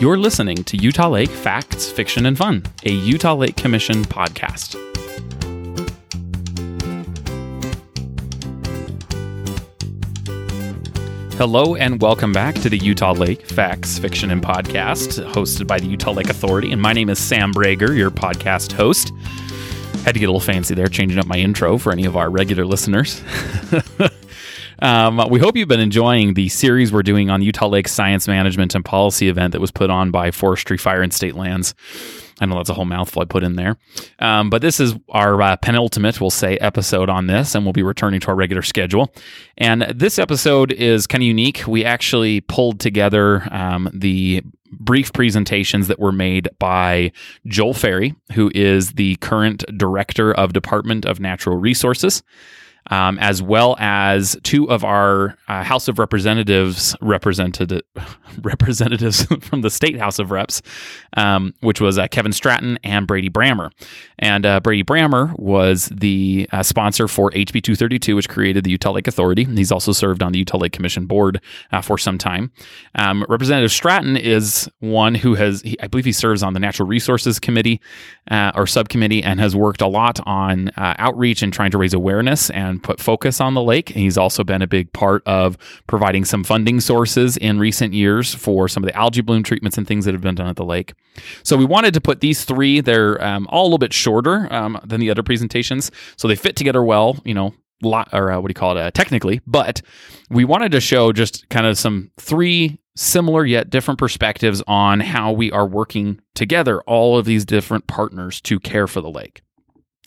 You're listening to Utah Lake Facts, Fiction, and Fun, a Utah Lake Commission podcast. Hello and welcome back to the Utah Lake Facts, Fiction, and Podcast, hosted by the Utah Lake Authority. And my name is Sam Brager, your podcast host. Had to get a little fancy there, changing up my intro for any of our regular listeners. Um, we hope you've been enjoying the series we're doing on Utah Lake Science Management and Policy event that was put on by Forestry, Fire, and State Lands. I know that's a whole mouthful I put in there. Um, but this is our uh, penultimate, we'll say, episode on this, and we'll be returning to our regular schedule. And this episode is kind of unique. We actually pulled together um, the brief presentations that were made by Joel Ferry, who is the current director of Department of Natural Resources um, as well as two of our uh, House of Representatives represented representatives from the State House of Reps, um, which was uh, Kevin Stratton and Brady Brammer. And uh, Brady Brammer was the uh, sponsor for HB 232, which created the Utah Lake Authority. He's also served on the Utah Lake Commission board uh, for some time. Um, Representative Stratton is one who has, he, I believe, he serves on the Natural Resources Committee uh, or subcommittee and has worked a lot on outreach and trying to raise awareness and put focus on the lake. He's also been a big part of providing some funding sources in recent years for some of the algae bloom treatments and things that have been done at the lake. So we wanted to put these three, they're um, all a little bit shorter um, than the other presentations. So they fit together well, you know, lot, or uh, what do you call it, uh, technically. But we wanted to show just kind of some three similar yet different perspectives on how we are working together, all of these different partners to care for the lake.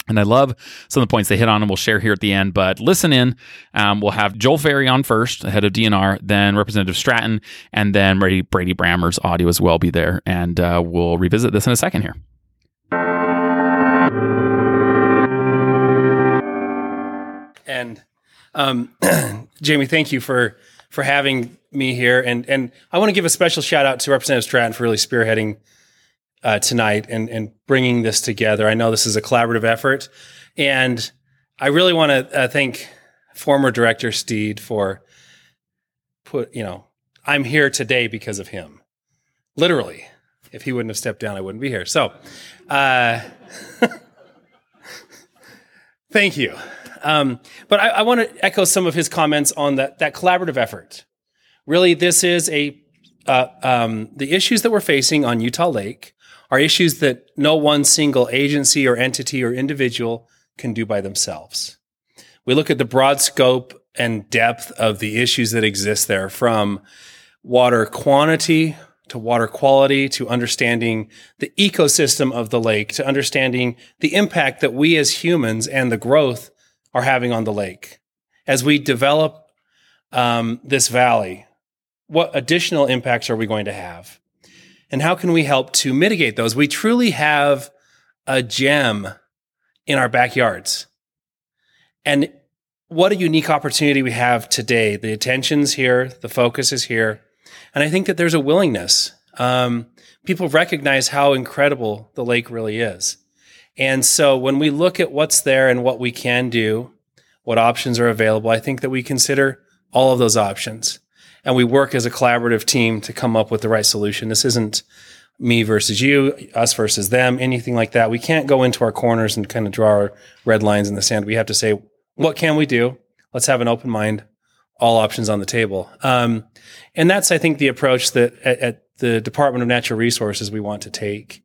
And I love some of the points they hit on, and we'll share here at the end. But listen in. Um, we'll have Joel Ferry on first, the head of DNR, then Representative Stratton, and then Brady, Brady Brammer's audio as well be there. And uh, we'll revisit this in a second here. And um, Jamie, thank you for for having me here. And and I want to give a special shout out to Representative Stratton for really spearheading uh, tonight and, and bringing this together. I know this is a collaborative effort. And I really want to uh, thank former director Steed for put, you know, I'm here today because of him. Literally. If he wouldn't have stepped down, I wouldn't be here. So, uh, thank you. Um, but I, I want to echo some of his comments on that, that collaborative effort. Really, this is a uh, um, the issues that we're facing on Utah Lake are issues that no one single agency or entity or individual can do by themselves. We look at the broad scope and depth of the issues that exist there from water quantity to water quality to understanding the ecosystem of the lake to understanding the impact that we as humans and the growth are having on the lake. As we develop um, this valley, what additional impacts are we going to have? And how can we help to mitigate those? We truly have a gem in our backyards. And what a unique opportunity we have today. The attention's here, the focus is here. And I think that there's a willingness. Um, people recognize how incredible the lake really is. And so when we look at what's there and what we can do, what options are available, I think that we consider all of those options and we work as a collaborative team to come up with the right solution. This isn't me versus you, us versus them, anything like that. We can't go into our corners and kind of draw our red lines in the sand. We have to say, what can we do? Let's have an open mind, all options on the table. Um, and that's, I think, the approach that at, at, the Department of Natural Resources we want to take.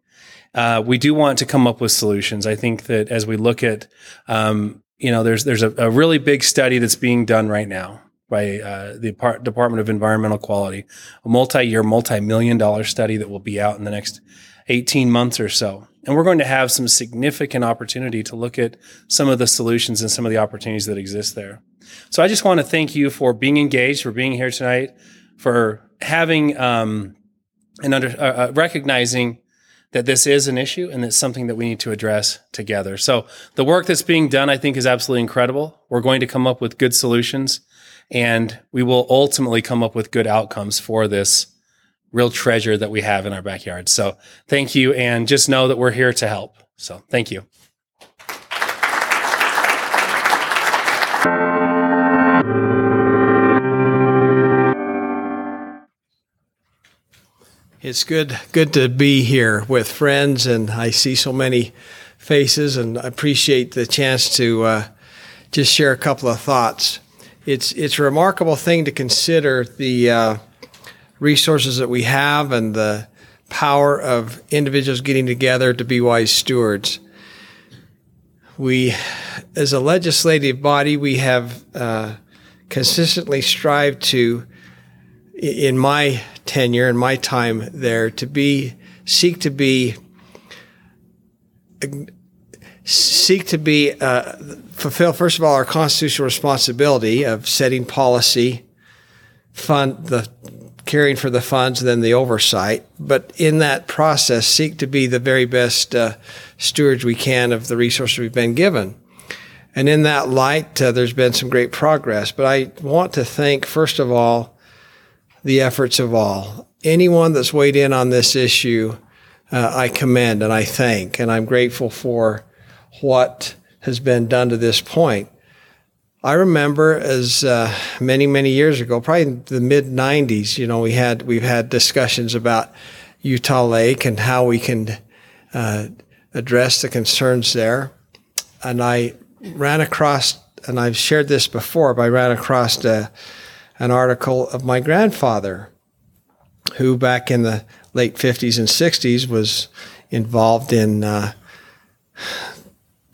Uh, we do want to come up with solutions. I think that as we look at, um, you know, there's there's a, a really big study that's being done right now by uh, the Department of Environmental Quality, a multi-year, multi-million dollar study that will be out in the next 18 months or so. And we're going to have some significant opportunity to look at some of the solutions and some of the opportunities that exist there. So I just want to thank you for being engaged, for being here tonight, for having um, and under uh, uh recognizing that this is an issue and it's something that we need to address together. So the work that's being done, I think, is absolutely incredible. We're going to come up with good solutions and we will ultimately come up with good outcomes for this real treasure that we have in our backyard. So thank you. And just know that we're here to help. So thank you. It's good good to be here with friends, and I see so many faces, and I appreciate the chance to uh, just share a couple of thoughts. It's it's a remarkable thing to consider the uh, resources that we have and the power of individuals getting together to be wise stewards. We, as a legislative body, we have uh, consistently strived to, in my tenure and my time there, to be seek to be seek to be uh, fulfill first of all our constitutional responsibility of setting policy, fund the caring for the funds, and then the oversight. But in that process, seek to be the very best uh, stewards we can of the resources we've been given. And in that light, uh, there's been some great progress. But I want to thank, first of all, the efforts of all. Anyone that's weighed in on this issue, uh, I commend and I thank, and I'm grateful for what has been done to this point. I remember as uh, many many years ago, probably in the mid '90s. You know, we had we've had discussions about Utah Lake and how we can uh, address the concerns there. And I ran across, and I've shared this before, but I ran across a, uh, an article of my grandfather, who back in the late 50s and 60s was involved in uh,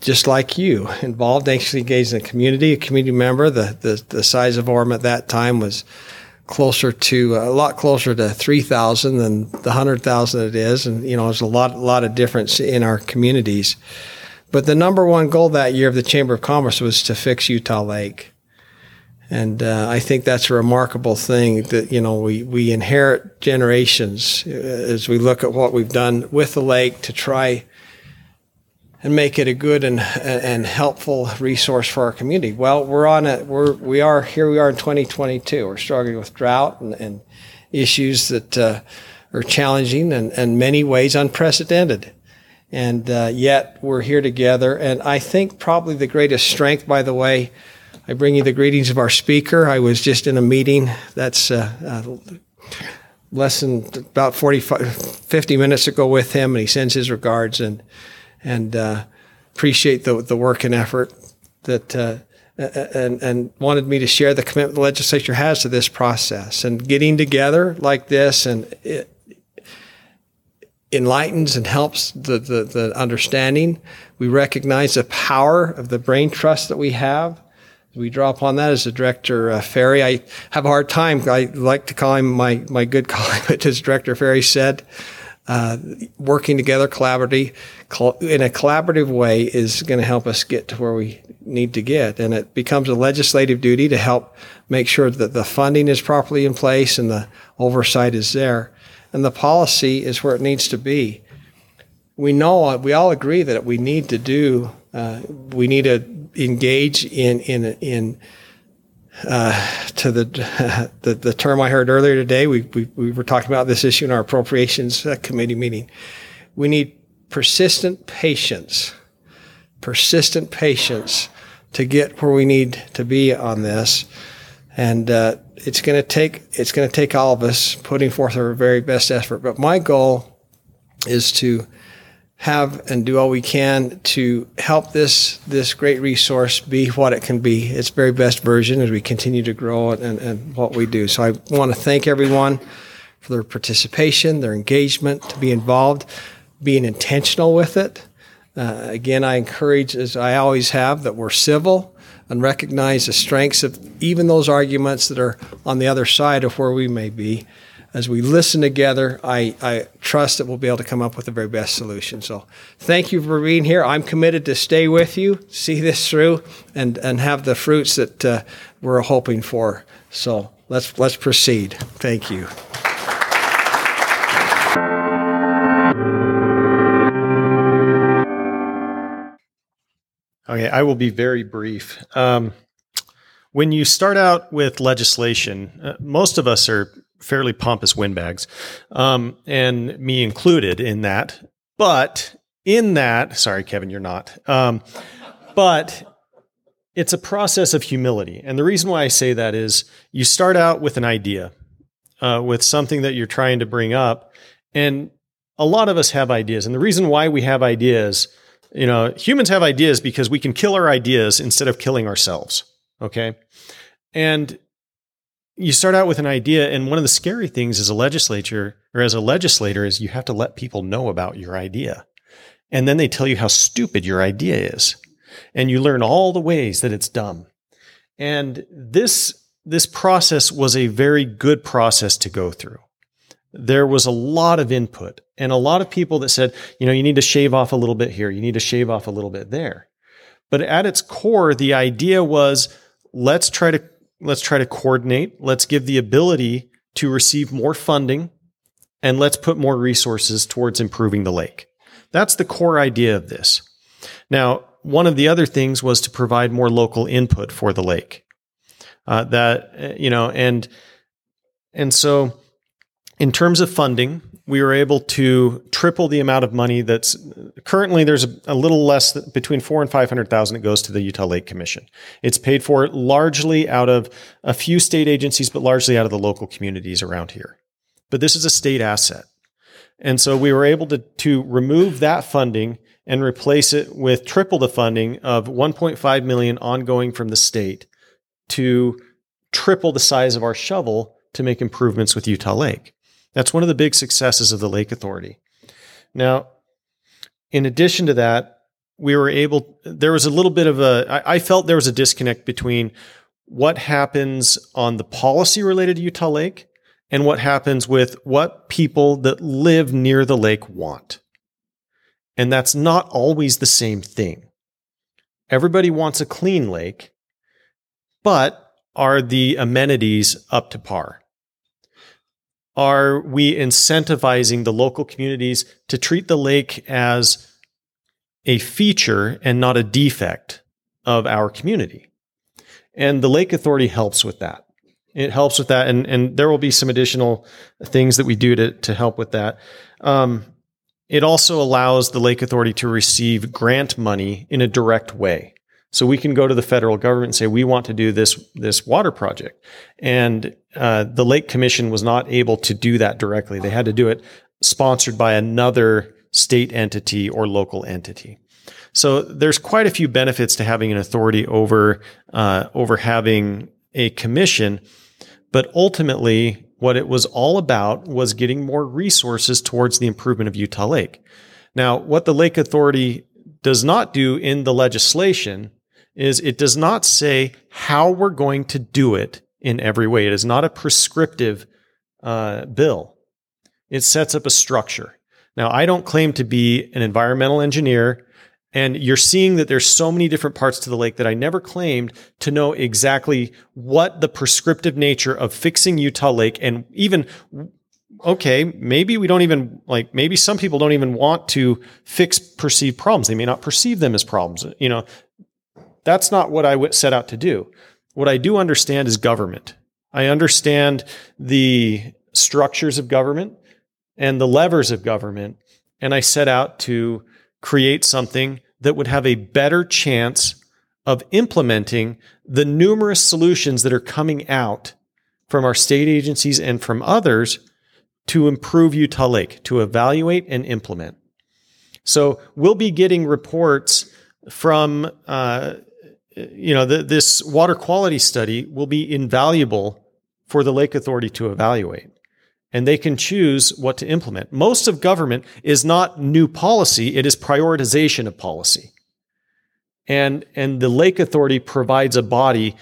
just like you, involved, anxiously engaged in the community, a community member. The, the, the size of Orem at that time was closer to a lot closer to 3,000 than the 100,000 it is. And, you know, there's a lot, a lot of difference in our communities. But the number one goal that year of the Chamber of Commerce was to fix Utah Lake. And uh, I think that's a remarkable thing that, you know, we, we inherit generations uh, as we look at what we've done with the lake to try and make it a good and and helpful resource for our community. Well, we're on it. We're we are here. We are in 2022. We're struggling with drought and, and issues that uh, are challenging and in many ways unprecedented. And uh, yet we're here together. And I think probably the greatest strength, by the way, I bring you the greetings of our speaker. I was just in a meeting that's uh, uh less than about 45, 50 minutes ago with him, and he sends his regards. And and uh, appreciate the the work and effort that uh, and and wanted me to share the commitment the legislature has to this process and getting together like this and it enlightens and helps the, the, the understanding. We recognize the power of the brain trust that we have. We draw upon that as the director uh, Ferry. I have a hard time. I like to call him my my good colleague, but as Director Ferry said, uh, working together collaboratively in a collaborative way is going to help us get to where we need to get. And it becomes a legislative duty to help make sure that the funding is properly in place and the oversight is there. And the policy is where it needs to be. We know, we all agree that we need to do, uh, we need to engage in, in, in, uh, to the, the, the term I heard earlier today. We, we, we were talking about this issue in our appropriations uh, committee meeting. We need persistent patience, persistent patience to get where we need to be on this. And uh, it's going to take it's going to take all of us putting forth our very best effort. But my goal is to have and do all we can to help this this great resource be what it can be, its very best version as we continue to grow and, and what we do. So I want to thank everyone for their participation, their engagement, to be involved being intentional with it. Uh, again, I encourage, as I always have, that we're civil and recognize the strengths of even those arguments that are on the other side of where we may be. As we listen together, I, I trust that we'll be able to come up with the very best solution. So, thank you for being here. I'm committed to stay with you, see this through, and, and have the fruits that uh, we're hoping for. So, let's let's proceed. Thank you. Okay, I will be very brief. Um, when you start out with legislation, uh, most of us are fairly pompous windbags, um, and me included in that. But in that, sorry, Kevin, you're not. Um, but it's a process of humility. And the reason why I say that is you start out with an idea, uh, with something that you're trying to bring up, And a lot of us have ideas. And the reason why we have ideas, you know, humans have ideas because we can kill our ideas instead of killing ourselves. Okay. And you start out with an idea. And one of the scary things as a legislature or as a legislator is you have to let people know about your idea. And then they tell you how stupid your idea is. And you learn all the ways that it's dumb. And this, this process was a very good process to go through. There was a lot of input and a lot of people that said, you know, you need to shave off a little bit here. You need to shave off a little bit there. But at its core, the idea was let's try to let's try to coordinate. Let's give the ability to receive more funding and let's put more resources towards improving the lake. That's the core idea of this. Now, one of the other things was to provide more local input for the lake. Uh, that you know, and and so in terms of funding, we were able to triple the amount of money that's currently there's a, little less between four and five hundred thousand that goes to the Utah Lake Commission. It's paid for largely out of a few state agencies, but largely out of the local communities around here. But this is a state asset, and so we were able to to remove that funding and replace it with triple the funding of 1.5 million ongoing from the state to triple the size of our shovel to make improvements with Utah Lake. That's one of the big successes of the Lake Authority. Now, in addition to that, we were able, there was a little bit of a, I, felt there was a disconnect between what happens on the policy related to Utah Lake and what happens with what people that live near the lake want. And that's not always the same thing. Everybody wants a clean lake, but are the amenities up to par? Are we incentivizing the local communities to treat the lake as a feature and not a defect of our community? And the Lake Authority helps with that. It helps with that. And, and there will be some additional things that we do to, to help with that. Um, it also allows the Lake Authority to receive grant money in a direct way. So we can go to the federal government and say we want to do this this water project, and uh, the Lake Commission was not able to do that directly. They had to do it sponsored by another state entity or local entity. So there's quite a few benefits to having an authority over uh, over having a commission, but ultimately, what it was all about was getting more resources towards the improvement of Utah Lake. Now, what the Lake Authority does not do in the legislation is it does not say how we're going to do it in every way. It is not a prescriptive uh, bill. It sets up a structure. Now, I don't claim to be an environmental engineer, and you're seeing that there's so many different parts to the lake that I never claimed to know exactly what the prescriptive nature of fixing Utah Lake and even okay, maybe we don't even like maybe some people don't even want to fix perceived problems. They may not perceive them as problems. You know, that's not what I set out to do. What I do understand is government. I understand the structures of government and the levers of government. And I set out to create something that would have a better chance of implementing the numerous solutions that are coming out from our state agencies and from others to improve Utah Lake, to evaluate and implement. So we'll be getting reports from uh, you know, the, this water quality study will be invaluable for the Lake Authority to evaluate. And they can choose what to implement. Most of government is not new policy, it is prioritization of policy. And, and the Lake Authority provides a body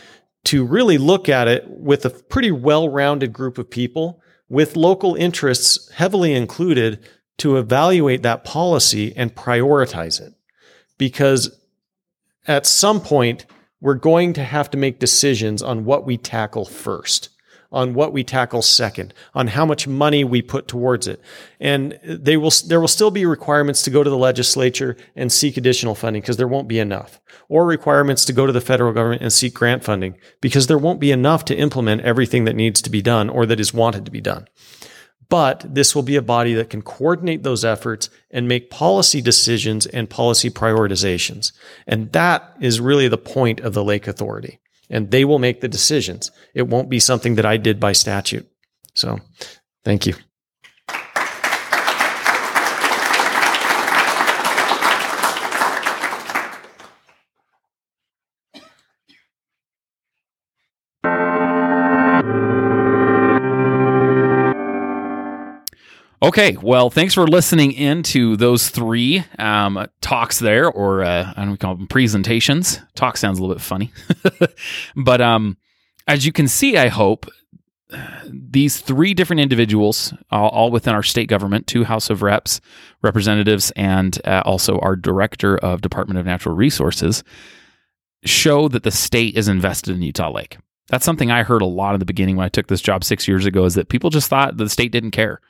to really look at it with a pretty well rounded group of people with local interests heavily included to evaluate that policy and prioritize it. Because at some point, we're going to have to make decisions on what we tackle first, on what we tackle second, on how much money we put towards it. And they will, there will still be requirements to go to the legislature and seek additional funding because there won't be enough, or requirements to go to the federal government and seek grant funding because there won't be enough to implement everything that needs to be done or that is wanted to be done. But this will be a body that can coordinate those efforts and make policy decisions and policy prioritizations. And that is really the point of the Lake Authority. And they will make the decisions. It won't be something that I did by statute. So thank you. Okay, well, thanks for listening in to those three um, talks there, or uh, I don't call them presentations. Talk sounds a little bit funny, but um, as you can see, I hope these three different individuals, all, all, within our state government, two House of Reps representatives, and uh, also our Director of Department of Natural Resources, show that the state is invested in Utah Lake. That's something I heard a lot in the beginning when I took this job six years ago. Is that people just thought the state didn't care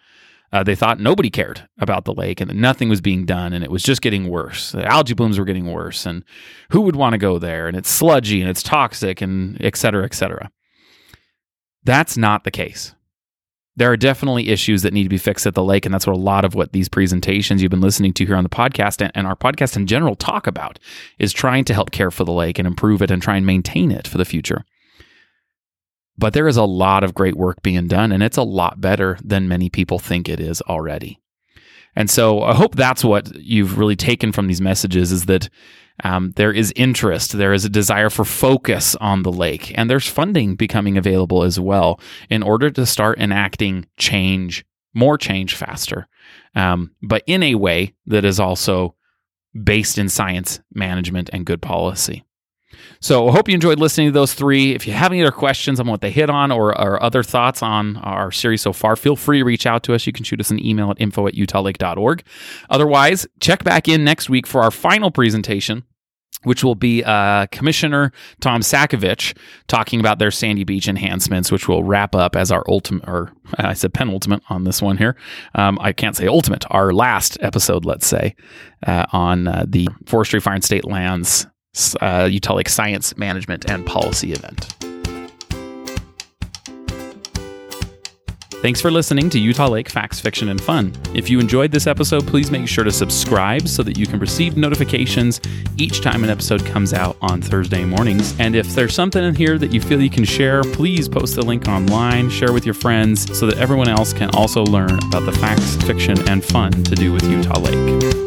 uh, they thought nobody cared about the lake and that nothing was being done and it was just getting worse. The algae blooms were getting worse and who would want to go there and it's sludgy and it's toxic and et cetera, et cetera. That's not the case. There are definitely issues that need to be fixed at the lake, and that's what a lot of what these presentations you've been listening to here on the podcast and, and our podcast in general talk about is trying to help care for the lake and improve it and try and maintain it for the future. But there is a lot of great work being done, and it's a lot better than many people think it is already. And so I hope that's what you've really taken from these messages is that um, there is interest, there is a desire for focus on the lake, and there's funding becoming available as well in order to start enacting change, more change faster, um, but in a way that is also based in science, management, and good policy. So I hope you enjoyed listening to those three. If you have any other questions on what they hit on or, or other thoughts on our series so far, feel free to reach out to us. You can shoot us an email at info at utahlake.org. Otherwise, check back in next week for our final presentation which will be uh, Commissioner Tom Sakievich talking about their Sandy Beach enhancements, which will wrap up as our ultimate, or I said penultimate on this one here. Um, I can't say ultimate, our last episode, let's say, uh, on uh, the Forestry, Fire, and State Lands uh, Utah Lake Science Management and Policy event. Thanks for listening to Utah Lake Facts, Fiction, and Fun. If you enjoyed this episode, please make sure to subscribe so that you can receive notifications each time an episode comes out on Thursday mornings. And if there's something in here that you feel you can share, please post the link online, share with your friends so that everyone else can also learn about the facts, fiction, and fun to do with Utah Lake.